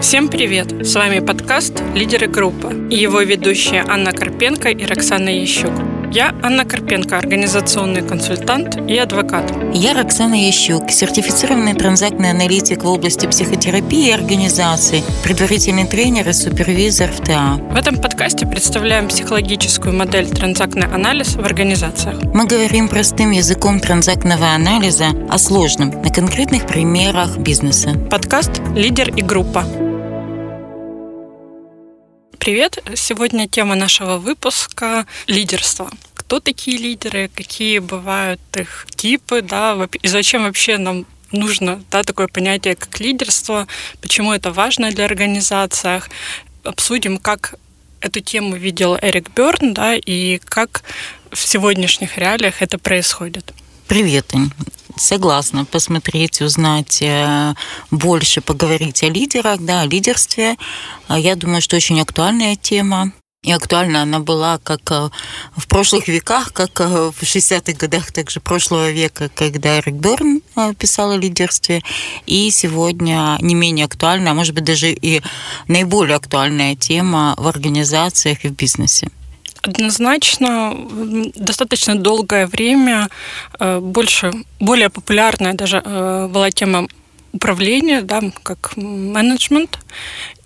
Всем привет! С вами подкаст «Лидеры группы» и его ведущие Анна Карпенко и Роксана Ящук. Я Анна Карпенко, организационный консультант и адвокат. Я Роксана Ящук, сертифицированный транзактный аналитик в области психотерапии и организации, предварительный тренер и супервизор в ТА. В этом подкасте представляем психологическую модель транзактный анализ в организациях. Мы говорим простым языком транзактного анализа о сложном, на конкретных примерах бизнеса. Подкаст «Лидер и группа». Привет! Сегодня тема нашего выпуска – лидерство. Кто такие лидеры, какие бывают их типы, да, и зачем вообще нам нужно да, такое понятие, как лидерство, почему это важно для организациях. Обсудим, как эту тему видел Эрик Берн, да, и как в сегодняшних реалиях это происходит. Привет, Ань. Согласна посмотреть, узнать э, больше, поговорить о лидерах, да, о лидерстве. А я думаю, что очень актуальная тема. И актуальна она была как э, в прошлых веках, как э, в 60-х годах также прошлого века, когда Эрик Дорн писал о лидерстве. И сегодня не менее актуальна, а может быть даже и наиболее актуальная тема в организациях и в бизнесе. Однозначно, достаточно долгое время э, больше, более популярная даже э, была тема управления, да, как менеджмент.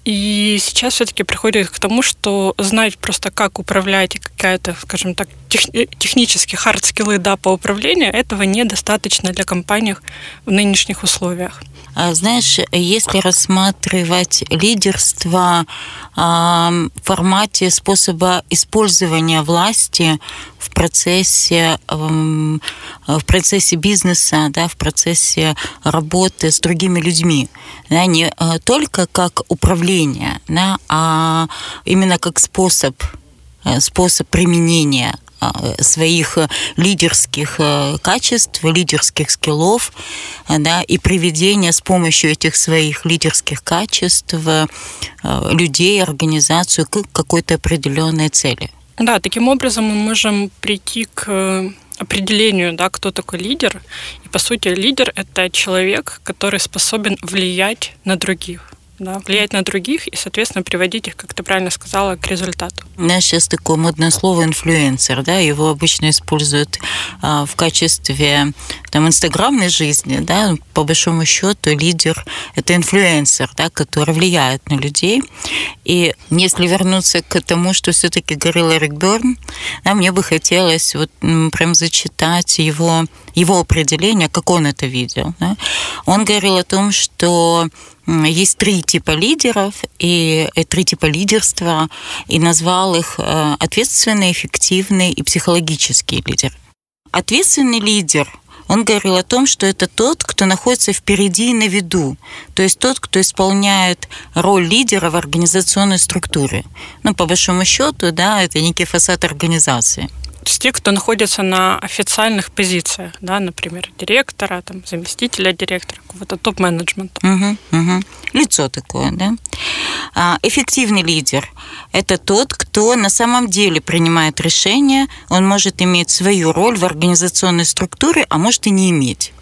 И сейчас все-таки приходит к тому, что знать просто, как управлять какая-то, скажем так, тех, технические хард-скиллы да, по управлению, этого недостаточно для компаний в нынешних условиях. А, знаешь, если рассматривать лидерство в формате способа использования власти в процессе, в процессе бизнеса, да, в процессе работы с другими людьми, да, не а, только как управление, да, а именно как способ э, способ применения а, своих э, лидерских э, качеств, лидерских скиллов, э, да, и приведения с помощью этих своих лидерских качеств людей, организацию к какой-то определенной цели. Да, таким образом мы можем прийти к определению, да, кто такой лидер. И по сути лидер это человек, который способен влиять на других да, влиять на других и, соответственно, приводить их, как ты правильно сказала, к результату. У нас сейчас такое модное слово инфлюенсер, да, его обычно используют а, в качестве там инстаграмной жизни, да, по большому счету лидер это инфлюенсер, да, который влияет на людей. И если вернуться к тому, что все-таки говорил Эрик Берн, да, мне бы хотелось вот прям зачитать его, его определение, как он это видел. Да. Он говорил о том, что есть три типа лидеров и э, три типа лидерства, и назвал их э, ответственный, эффективный и психологический лидер. Ответственный лидер он говорил о том, что это тот, кто находится впереди и на виду, то есть тот, кто исполняет роль лидера в организационной структуре. Ну, по большому счету, да, это некий фасад организации есть те, кто находится на официальных позициях, да, например, директора, там, заместителя директора, какого-то топ-менеджмента. Угу, угу. Лицо такое, да. А, эффективный лидер – это тот, кто на самом деле принимает решения, он может иметь свою роль в организационной структуре, а может и не иметь.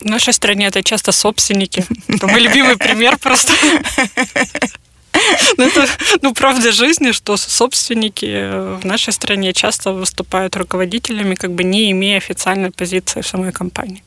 В нашей стране это часто собственники. Это мой любимый пример просто. Ну, это, ну, правда жизни, что собственники в нашей стране часто выступают руководителями, как бы не имея официальной позиции в самой компании.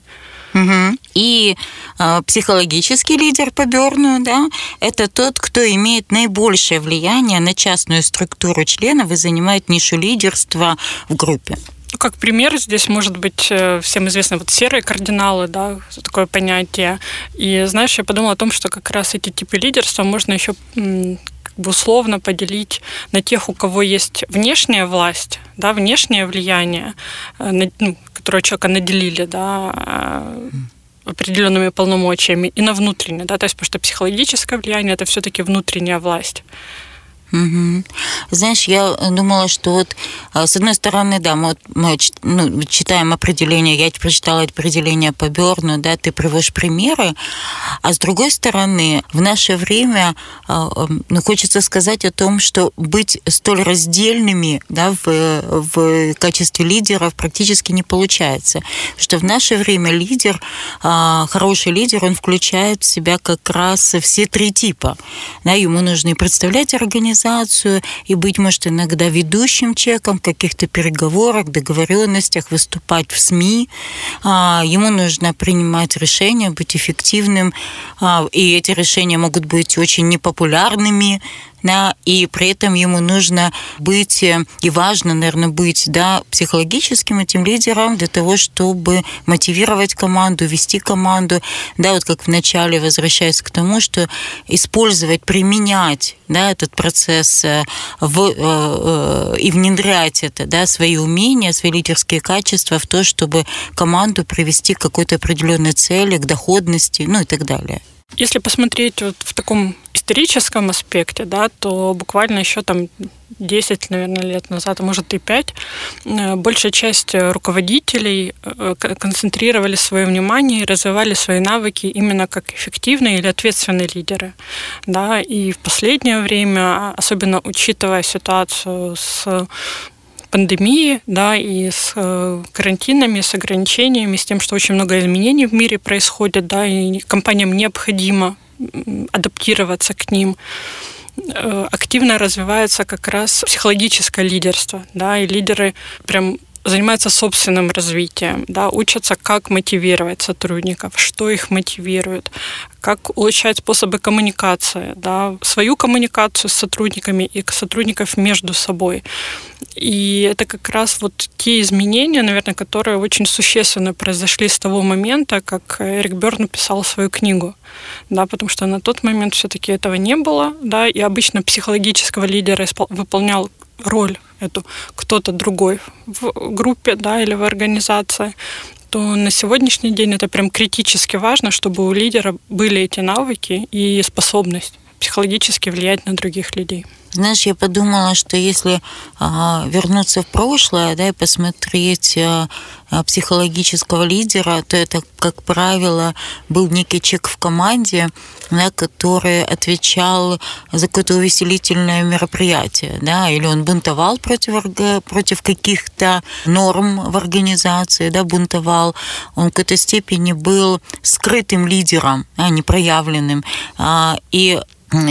Угу. И э, психологический лидер по Берну, да, это тот, кто имеет наибольшее влияние на частную структуру членов и занимает нишу лидерства в группе. Ну, как пример здесь может быть э, всем известны вот серые кардиналы, да, такое понятие. И знаешь, я подумала о том, что как раз эти типы лидерства можно еще как бы условно поделить на тех, у кого есть внешняя власть, да, внешнее влияние, э, ну, которое человека наделили, да, э, определенными полномочиями, и на внутреннее, да, то есть потому что психологическое влияние это все-таки внутренняя власть. Угу. Знаешь, я думала, что вот а, с одной стороны, да, мы, мы ну, читаем определение, я прочитала определение по Берну, да, ты приводишь примеры, а с другой стороны, в наше время а, ну, хочется сказать о том, что быть столь раздельными да, в, в качестве лидеров практически не получается. Что в наше время лидер, хороший лидер, он включает в себя как раз все три типа. Да, ему нужно и представлять организацию, организацию и быть, может, иногда ведущим человеком в каких-то переговорах, договоренностях, выступать в СМИ. А, ему нужно принимать решения, быть эффективным, а, и эти решения могут быть очень непопулярными, да, и при этом ему нужно быть, э, и важно, наверное, быть, да, психологическим этим лидером для того, чтобы мотивировать команду, вести команду, да, вот как в начале, возвращаясь к тому, что использовать, применять, да, этот процесс э, в, э, и внедрять это, да, свои умения, свои лидерские качества в то, чтобы команду привести к какой-то определенной цели, к доходности, ну и так далее. Если посмотреть вот в таком историческом аспекте, да, то буквально еще там 10, наверное, лет назад, а может и 5, э, большая часть руководителей э, концентрировали свое внимание и развивали свои навыки именно как эффективные или ответственные лидеры. Да, и в последнее время, особенно учитывая ситуацию с пандемии, да, и с э, карантинами, с ограничениями, с тем, что очень много изменений в мире происходит, да, и компаниям необходимо адаптироваться к ним. Э, активно развивается как раз психологическое лидерство, да, и лидеры прям занимаются собственным развитием, да, учатся, как мотивировать сотрудников, что их мотивирует, как улучшать способы коммуникации, да, свою коммуникацию с сотрудниками и сотрудников между собой. И это как раз вот те изменения, наверное, которые очень существенно произошли с того момента, как Эрик Бёрн написал свою книгу. Да, потому что на тот момент все-таки этого не было, да, и обычно психологического лидера выполнял роль эту кто-то другой в группе да, или в организации, то на сегодняшний день это прям критически важно, чтобы у лидера были эти навыки и способность психологически влиять на других людей. Знаешь, я подумала, что если а, вернуться в прошлое, да, и посмотреть а, а, психологического лидера, то это, как правило, был некий человек в команде, да, который отвечал за какое-то увеселительное мероприятие, да, или он бунтовал против, против каких-то норм в организации, да, бунтовал, он в какой-то степени был скрытым лидером, а не проявленным. А, и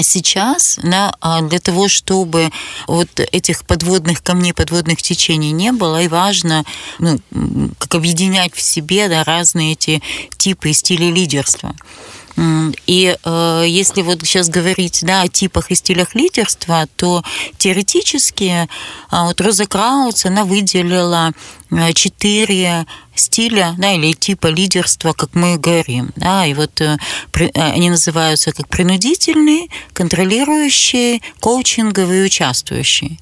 сейчас да, а для того, чтобы вот этих подводных камней, подводных течений не было, и важно ну, как объединять в себе да, разные эти типы и стили лидерства. И э, если вот сейчас говорить да, о типах и стилях лидерства, то теоретически э, вот Роза Краудс, она выделила четыре стиля, да, или типа лидерства, как мы говорим, да, и вот э, при, э, они называются как принудительный, контролирующий, коучинговый и участвующий.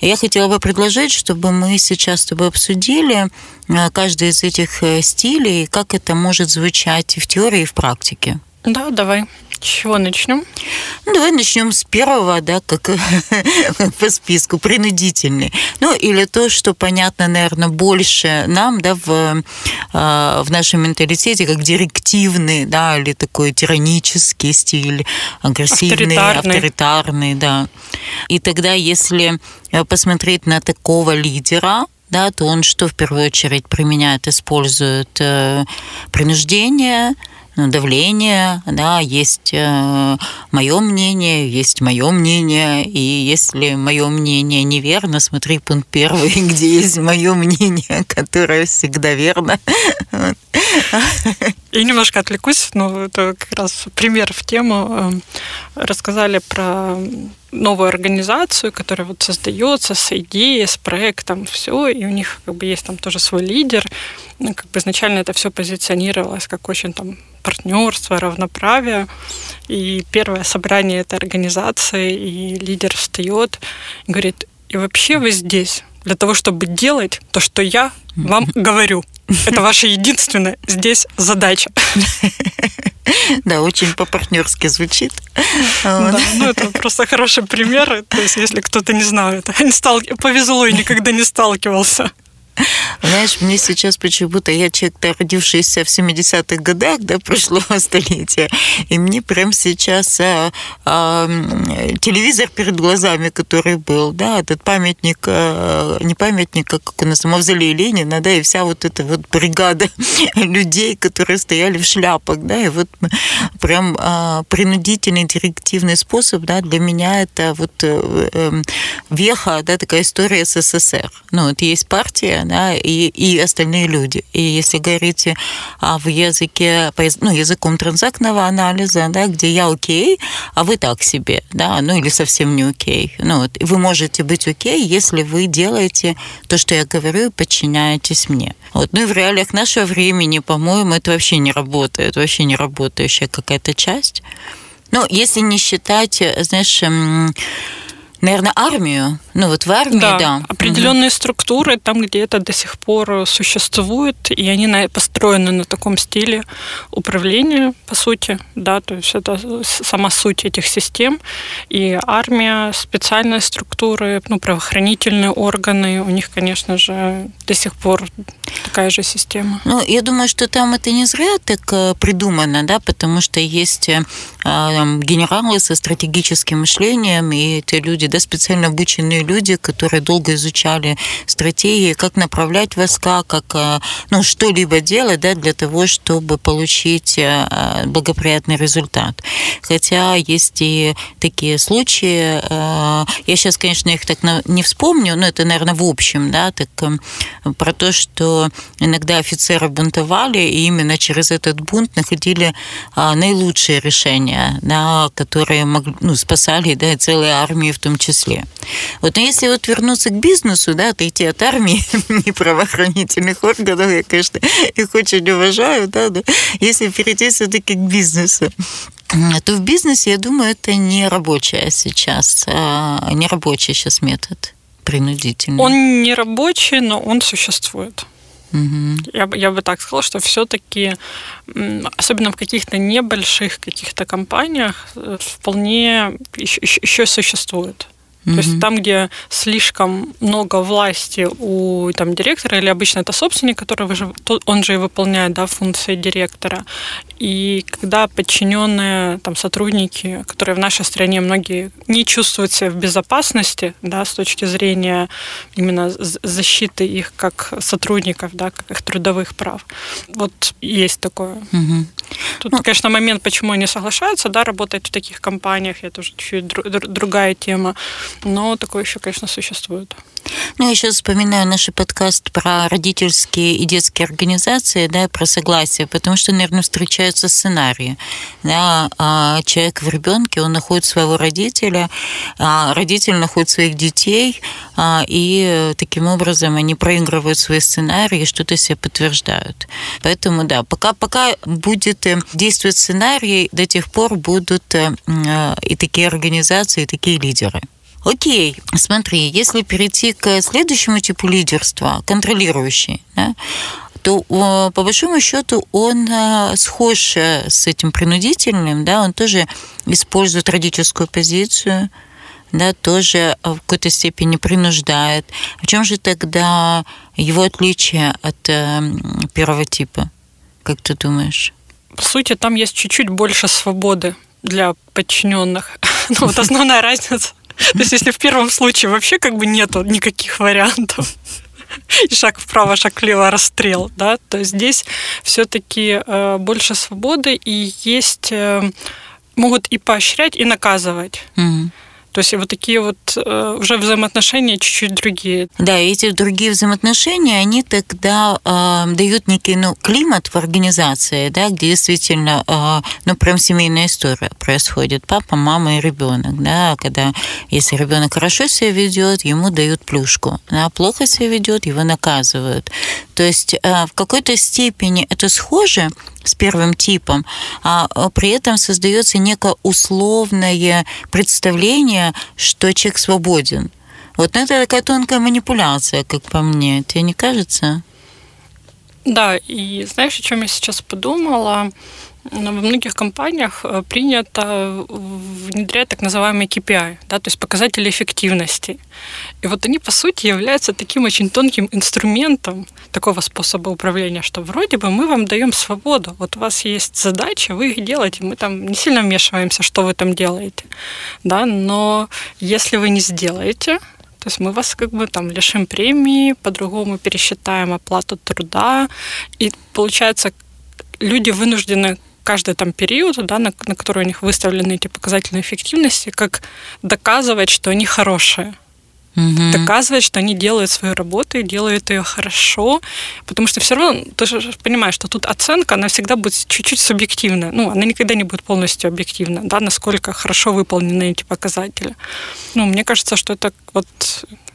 Я хотела бы предложить, чтобы мы сейчас с тобой обсудили каждый из этих стилей, как это может звучать в теории, и в практике. Да, давай. Чего начнем? Ну, давай начнем с первого, да, как по списку, принудительный. Ну, или то, что понятно, наверное, больше нам, да, в, а, в нашем менталитете, как директивный, да, или такой тиранический стиль, агрессивный, авторитарный, авторитарный да. И тогда, если э, посмотреть на такого лидера, да, то он что в первую очередь применяет, использует э, принуждение, давление, да, есть э, мое мнение, есть мое мнение, и если мое мнение неверно, смотри пункт первый, где есть мое мнение, которое всегда верно. И немножко отвлекусь, но это как раз пример в тему. Эм, рассказали про новую организацию, которая вот создается с идеей, с проектом, все, и у них как бы есть там тоже свой лидер. Ну, как бы изначально это все позиционировалось как очень там партнерство, равноправие. И первое собрание этой организации, и лидер встает и говорит, и вообще вы здесь для того, чтобы делать то, что я вам говорю. Это ваша единственная здесь задача. Да, очень по-партнерски звучит. Да, ну это просто хороший пример. То есть, если кто-то не знает, не стал, повезло и никогда не сталкивался. Знаешь, мне сейчас почему-то, я человек, родившийся в 70-х годах, да, прошлого столетия, и мне прям сейчас а, а, телевизор перед глазами, который был, да, этот памятник, а, не памятник, а как у нас, мавзолей Ленина, да, и вся вот эта вот бригада людей, которые стояли в шляпах, да, и вот прям а, принудительный директивный способ, да, для меня это вот э, веха, да, такая история СССР. Ну, вот есть партия, да, и, и остальные люди. И если говорить а, в языке, ну, языком транзактного анализа, да, где я окей, а вы так себе, да, ну или совсем не окей. Ну, вот, вы можете быть окей, если вы делаете то, что я говорю, и подчиняетесь мне. Вот. Ну и в реалиях нашего времени, по-моему, это вообще не работает, вообще не работающая какая-то часть. Ну, если не считать, знаешь, наверное, армию. Ну вот в армии, да. да. Определенные угу. структуры там, где это до сих пор существует, и они построены на таком стиле управления, по сути, да, то есть это сама суть этих систем. И армия, специальные структуры, ну, правоохранительные органы, у них, конечно же, до сих пор такая же система. Ну, я думаю, что там это не зря так э, придумано, да, потому что есть э, генералы со стратегическим мышлением, и те люди, да, специально обученные люди, которые долго изучали стратегии, как направлять войска, как э, ну, что-либо делать да, для того, чтобы получить э, благоприятный результат. Хотя есть и такие случаи, э, я сейчас, конечно, их так не вспомню, но это, наверное, в общем, да, так про то, что иногда офицеры бунтовали, и именно через этот бунт находили наилучшие решения, да, которые могли, ну, спасали да, целые армии в том числе. Вот, но если вот вернуться к бизнесу, да, отойти от армии и правоохранительных органов, я, конечно, их очень уважаю, да, да, если перейти все-таки к бизнесу, то в бизнесе, я думаю, это не рабочая сейчас, а не рабочий сейчас метод принудительный. Он не рабочий, но он существует. Угу. Я, я бы так сказала, что все-таки, особенно в каких-то небольших каких-то компаниях, э, вполне еще, еще существует. Mm-hmm. То есть там, где слишком много власти у там, директора, или обычно это собственник, который он же и выполняет да, функции директора. И когда подчиненные там, сотрудники, которые в нашей стране многие не чувствуют себя в безопасности да, с точки зрения именно защиты их как сотрудников, да, как их трудовых прав. Вот есть такое. Mm-hmm. Тут, ну, конечно, момент, почему они соглашаются, да, работать в таких компаниях, это уже чуть другая тема, но такое еще, конечно, существует. Ну, я сейчас вспоминаю наш подкаст про родительские и детские организации, да, про согласие, потому что, наверное, встречаются сценарии. Да, а человек в ребенке, он находит своего родителя, а родитель находит своих детей, а, и таким образом они проигрывают свои сценарии и что-то себе подтверждают. Поэтому, да, пока, пока будет э, действовать сценарий, до тех пор будут э, э, и такие организации, и такие лидеры. Окей, смотри, если перейти к следующему типу лидерства, контролирующий, да, то по большому счету он э, схож э, с этим принудительным, да, он тоже использует родительскую позицию, да, тоже в какой-то степени принуждает. В чем же тогда его отличие от э, первого типа? Как ты думаешь? По сути, там есть чуть-чуть больше свободы для подчиненных. Ну, вот основная разница то есть, если в первом случае вообще как бы нету никаких вариантов, и шаг вправо, шаг влево, расстрел, да, то здесь все-таки э, больше свободы и есть э, могут и поощрять, и наказывать. Mm-hmm. То есть вот такие вот э, уже взаимоотношения чуть-чуть другие. Да, эти другие взаимоотношения, они тогда э, дают некий ну, климат в организации, да, где действительно э, ну, прям семейная история происходит. Папа, мама и ребенок. Да, когда если ребенок хорошо себя ведет, ему дают плюшку. А плохо себя ведет, его наказывают. То есть э, в какой-то степени это схоже с первым типом, а при этом создается некое условное представление, что человек свободен. Вот ну, это такая тонкая манипуляция, как по мне. Тебе не кажется? Да, и знаешь, о чем я сейчас подумала? Во многих компаниях э, принято внедрять так называемые KPI, да, то есть показатели эффективности. И вот они, по сути, являются таким очень тонким инструментом такого способа управления, что вроде бы мы вам даем свободу. Вот у вас есть задача, вы их делаете, мы там не сильно вмешиваемся, что вы там делаете. Да, но если вы не сделаете, то есть мы вас как бы там лишим премии, по-другому пересчитаем оплату труда. И получается, люди вынуждены каждый там период, да, на, на который у них выставлены эти показатели эффективности, как доказывать, что они хорошие. Угу. Доказывать, что они делают свою работу и делают ее хорошо, потому что все равно ты же понимаешь, что тут оценка, она всегда будет чуть-чуть субъективная, ну, она никогда не будет полностью объективна, да, насколько хорошо выполнены эти показатели. Ну, мне кажется, что это вот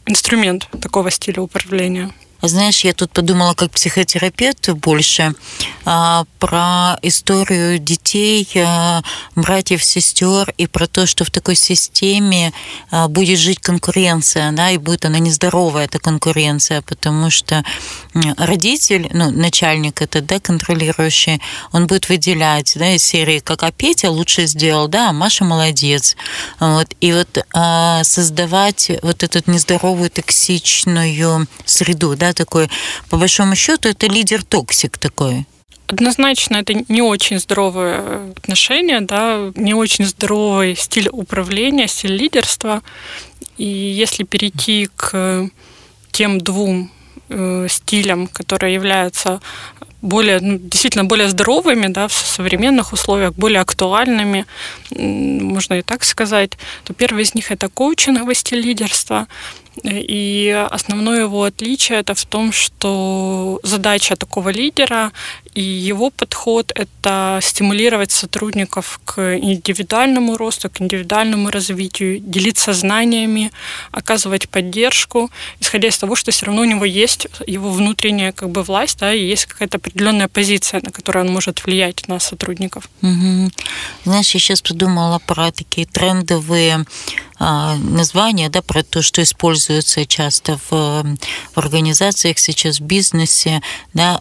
инструмент такого стиля управления. Знаешь, я тут подумала как психотерапевт больше а, про историю детей, а, братьев, сестер и про то, что в такой системе а, будет жить конкуренция, да, и будет она нездоровая, эта конкуренция, потому что родитель, ну, начальник это, да, контролирующий, он будет выделять, да, из серии, как а Петя лучше сделал, да, а Маша молодец. Вот. И вот а, создавать вот эту нездоровую токсичную среду, да, такой, по большому счету, это лидер-токсик такой. Однозначно, это не очень здоровое отношение, да, не очень здоровый стиль управления, стиль лидерства. И если перейти к тем двум э, стилям, которые являются более, ну, действительно более здоровыми, да, в современных условиях, более актуальными, можно и так сказать, то первый из них это коучинговый стиль лидерства, и основное его отличие это в том, что задача такого лидера и его подход – это стимулировать сотрудников к индивидуальному росту, к индивидуальному развитию, делиться знаниями, оказывать поддержку, исходя из того, что все равно у него есть его внутренняя как бы власть, да, и есть какая-то определенная позиция, на которую он может влиять на сотрудников. Угу. Знаешь, я сейчас подумала про такие трендовые а, названия, да, про то, что используется часто в, в организациях сейчас, в бизнесе, да,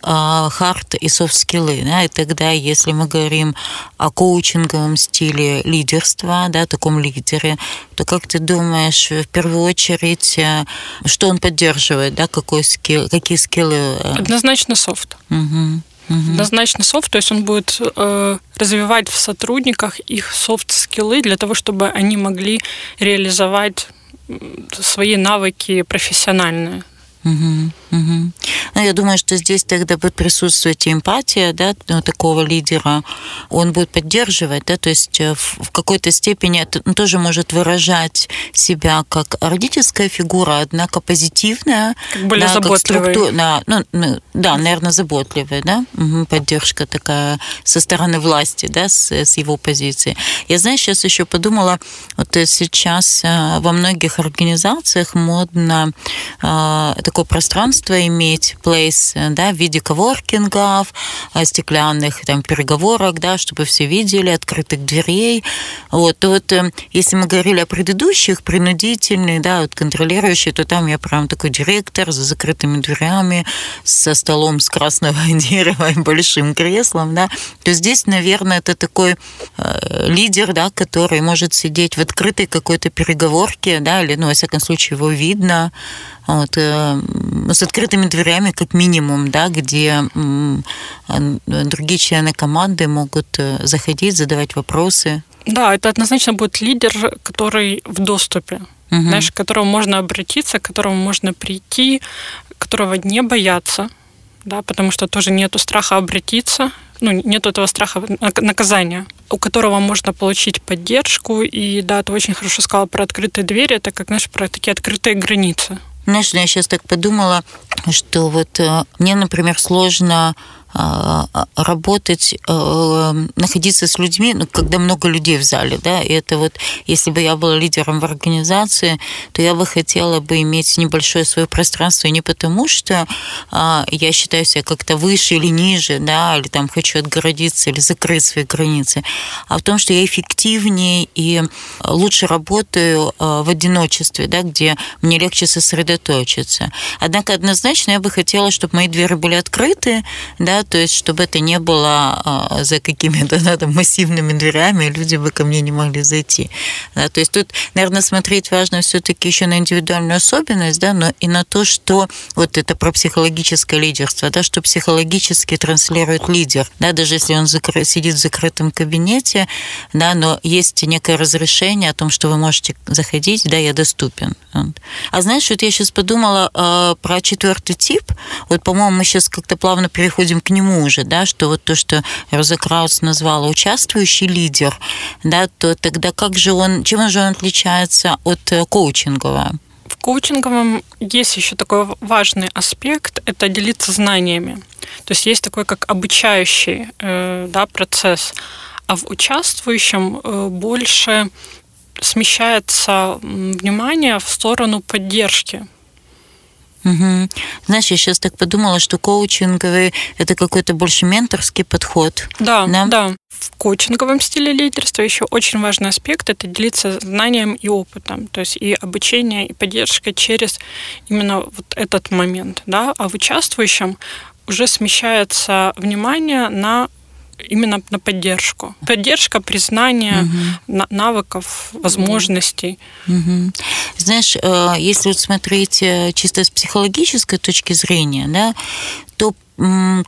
хард и софт-скиллы. Да, и тогда, если мы говорим о коучинговом стиле лидерства, да, таком лидере, то как ты думаешь, в первую очередь, э, что он поддерживает, да, какой скилл, какие скиллы? Э? Однозначно софт. Угу. Угу. Однозначно софт, то есть он будет э, развивать в сотрудниках их софт-скиллы для того, чтобы они могли реализовать свои навыки профессиональные. Угу, угу. Ну, я думаю, что здесь тогда будет присутствовать эмпатия, да, ну, такого лидера. Он будет поддерживать, да, то есть э, в какой-то степени это он тоже может выражать себя как родительская фигура, однако позитивная. Как более да, заботливый. Как структур... да, ну, ну, да, наверное, заботливая, да, угу, поддержка такая со стороны власти, да, с, с его позиции. Я, знаешь, сейчас еще подумала, вот сейчас э, во многих организациях модно такое такое пространство иметь, place, да, в виде коворкингов, э, стеклянных там переговорок, да, чтобы все видели, открытых дверей. Вот, вот э, если мы говорили о предыдущих, принудительных, да, вот контролирующие, то там я прям такой директор за закрытыми дверями, со столом с красного дерева и большим креслом, да, то здесь, наверное, это такой э, лидер, да, который может сидеть в открытой какой-то переговорке, да, или, ну, во всяком случае, его видно, вот, э, с открытыми дверями, как минимум, да, где другие члены команды могут э, заходить, задавать вопросы. Да, это однозначно будет лидер, который в доступе, угу. знаешь, к которому можно обратиться, к которому можно прийти, которого не бояться, да, потому что тоже нету страха обратиться, ну, нет этого страха наказания, у которого можно получить поддержку. И да, ты очень хорошо сказала про открытые двери, это как, знаешь, про такие открытые границы. Знаешь, я сейчас так подумала, что вот э, мне, например, сложно работать, находиться с людьми, ну, когда много людей в зале, да, и это вот, если бы я была лидером в организации, то я бы хотела бы иметь небольшое свое пространство, не потому что я считаю себя как-то выше или ниже, да, или там хочу отгородиться или закрыть свои границы, а в том, что я эффективнее и лучше работаю в одиночестве, да, где мне легче сосредоточиться. Однако однозначно я бы хотела, чтобы мои двери были открыты, да, то есть чтобы это не было а, за какими-то да, там, массивными дверями, и люди бы ко мне не могли зайти. Да, то есть тут, наверное, смотреть важно все-таки еще на индивидуальную особенность, да, но и на то, что вот это про психологическое лидерство, да, что психологически транслирует лидер, да, даже если он закры... сидит в закрытом кабинете, да, но есть некое разрешение о том, что вы можете заходить, да, я доступен. А знаешь, вот я сейчас подумала э, про четвертый тип. Вот, по-моему, мы сейчас как-то плавно переходим к нему уже, да, что вот то, что Роза Краус назвала участвующий лидер, да, то тогда как же он, чем же он отличается от э, коучингового? В коучинговом есть еще такой важный аспект – это делиться знаниями. То есть есть такой как обучающий э, да, процесс, а в участвующем э, больше смещается внимание в сторону поддержки. Угу. Знаешь, я сейчас так подумала, что коучинговый это какой-то больше менторский подход. Да, да, да. В коучинговом стиле лидерства еще очень важный аспект это делиться знанием и опытом, то есть и обучение, и поддержка через именно вот этот момент, да. А в участвующем уже смещается внимание на именно на поддержку. Поддержка, признание угу. навыков, возможностей. Угу. Знаешь, э, если вот смотреть э, чисто с психологической точки зрения, да, то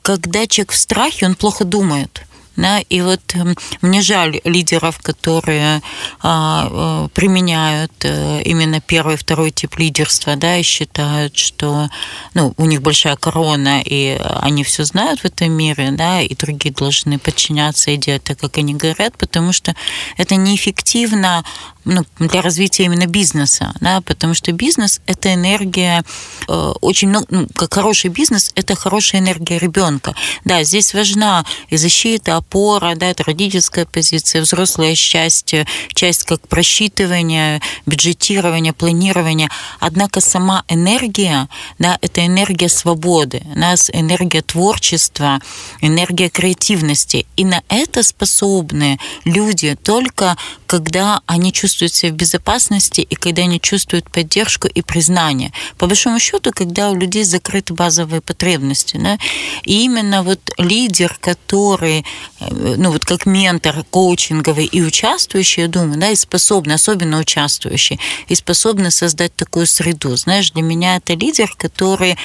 когда человек в страхе, он плохо думает. Да, и вот эм, мне жаль лидеров, которые а, э, применяют э, именно первый второй тип лидерства, да, и считают, что ну, у них большая корона, и они все знают в этом мире, да, и другие должны подчиняться и делать так, как они говорят, потому что это неэффективно ну, для развития именно бизнеса, да, потому что бизнес это энергия э, очень много, ну, как хороший бизнес это хорошая энергия ребенка. Да, здесь важна и защита, опора, да, это родительская позиция, взрослое счастье, часть как просчитывание, бюджетирование, планирование. Однако сама энергия, да, это энергия свободы, у нас энергия творчества, энергия креативности. И на это способны люди только когда они чувствуют себя в безопасности и когда они чувствуют поддержку и признание. По большому счету, когда у людей закрыты базовые потребности. Да? И именно вот лидер, который, э, ну вот как ментор коучинговый и участвующий, я думаю, да, и способный, особенно участвующий, и способный создать такую среду. Знаешь, для меня это лидер, который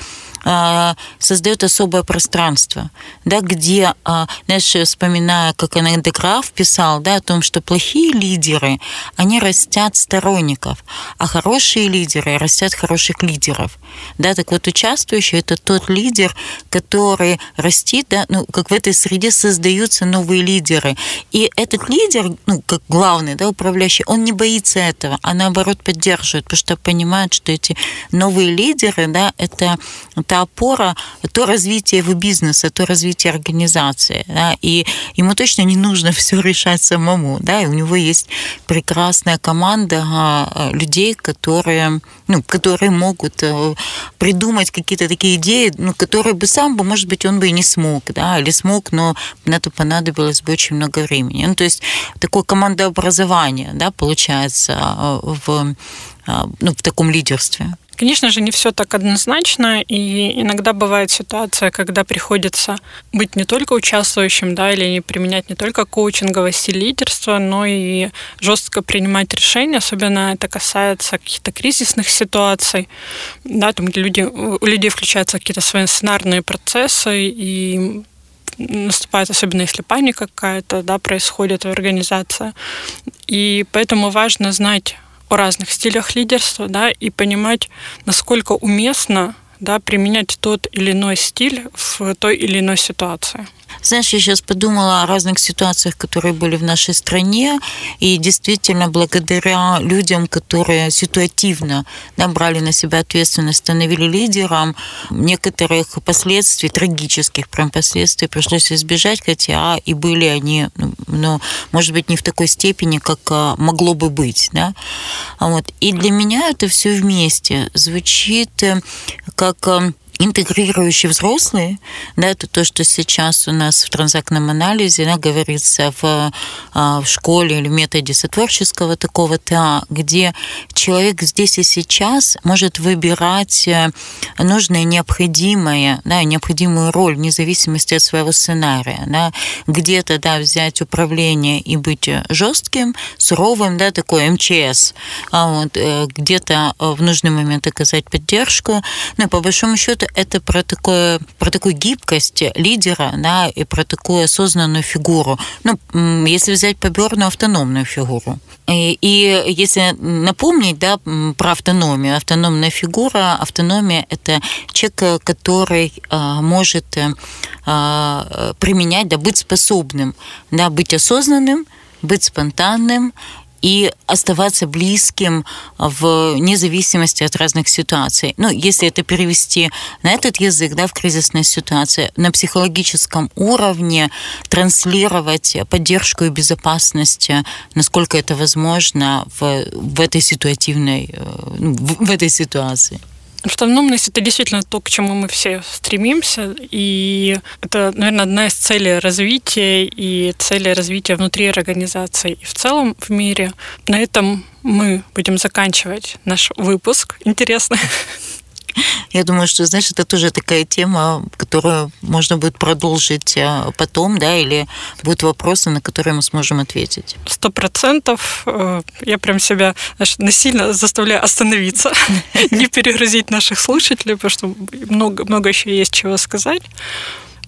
создает особое пространство, да, где, а, знаешь, вспоминая, как Аненде Граф писал, да, о том, что плохие лидеры, они растят сторонников, а хорошие лидеры растят хороших лидеров. Да, так вот, участвующий – это тот лидер, который растит, да, ну, как в этой среде создаются новые лидеры. И этот лидер, ну, как главный, да, управляющий, он не боится этого, а наоборот поддерживает, потому что понимает, что эти новые лидеры, да, это, это это опора, то развитие его бизнеса, то развитие организации. Да, и ему точно не нужно все решать самому. Да, и у него есть прекрасная команда а, людей, которые, ну, которые могут э, придумать какие-то такие идеи, ну, которые бы сам бы, может быть, он бы и не смог, да, или смог, но на это понадобилось бы очень много времени. Ну, то есть такое командообразование, да, получается э, в, ну, в таком лидерстве. Конечно же, не все так однозначно, и иногда бывает ситуация, когда приходится быть не только участвующим, да, или применять не только коучинговый стиль лидерства, но и жестко принимать решения, особенно это касается каких-то кризисных ситуаций, да, там, где люди, у людей включаются какие-то свои сценарные процессы, и наступает, особенно если паника какая-то да, происходит в организации. И поэтому важно знать о разных стилях лидерства, да, и понимать, насколько уместно да, применять тот или иной стиль в той или иной ситуации. Знаешь, я сейчас подумала о разных ситуациях, которые были в нашей стране, и действительно благодаря людям, которые ситуативно да, брали на себя ответственность, становили лидером, некоторых последствий, трагических прям последствий пришлось избежать, хотя и были они, ну, может быть, не в такой степени, как а, могло бы быть. Да? Вот. И для меня это все вместе звучит э, как э, интегрирующие взрослые, да, это то, что сейчас у нас в транзактном анализе да, говорится в, а, в школе или методе сотворческого такого ТА, где человек здесь и сейчас может выбирать э, нужное, необходимое, да, необходимую роль вне зависимости от своего сценария. Да, где-то да, взять управление и быть жестким, суровым, да, такой МЧС, а вот, э, где-то в нужный момент оказать поддержку. Но по большому счету это про, такое, про такую гибкость лидера да, и про такую осознанную фигуру. Ну, если взять по Берну, автономную фигуру. И, и если напомнить да, про автономию, автономная фигура, автономия – это человек, который а, может а, применять, да, быть способным, да, быть осознанным, быть спонтанным и оставаться близким в независимости от разных ситуаций. Ну, если это перевести на этот язык, да, в кризисной ситуации, на психологическом уровне транслировать поддержку и безопасность, насколько это возможно в, в этой ситуативной, э, в, в этой ситуации. Автономность – это действительно то, к чему мы все стремимся, и это, наверное, одна из целей развития и целей развития внутри организации и в целом в мире. На этом мы будем заканчивать наш выпуск интересный. Я думаю, что, знаешь, это тоже такая тема, которую можно будет продолжить э, потом, да, или будут вопросы, на которые мы сможем ответить. Сто процентов. Э, я прям себя знаешь, насильно заставляю остановиться, не перегрузить наших слушателей, потому что много, много еще есть чего сказать.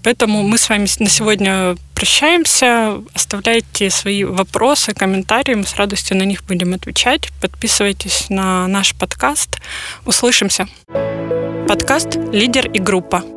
Поэтому мы с вами на сегодня прощаемся. Оставляйте свои вопросы, комментарии. Мы с радостью на них будем отвечать. Подписывайтесь на наш подкаст. Услышимся. Подкаст «Лидер и группа».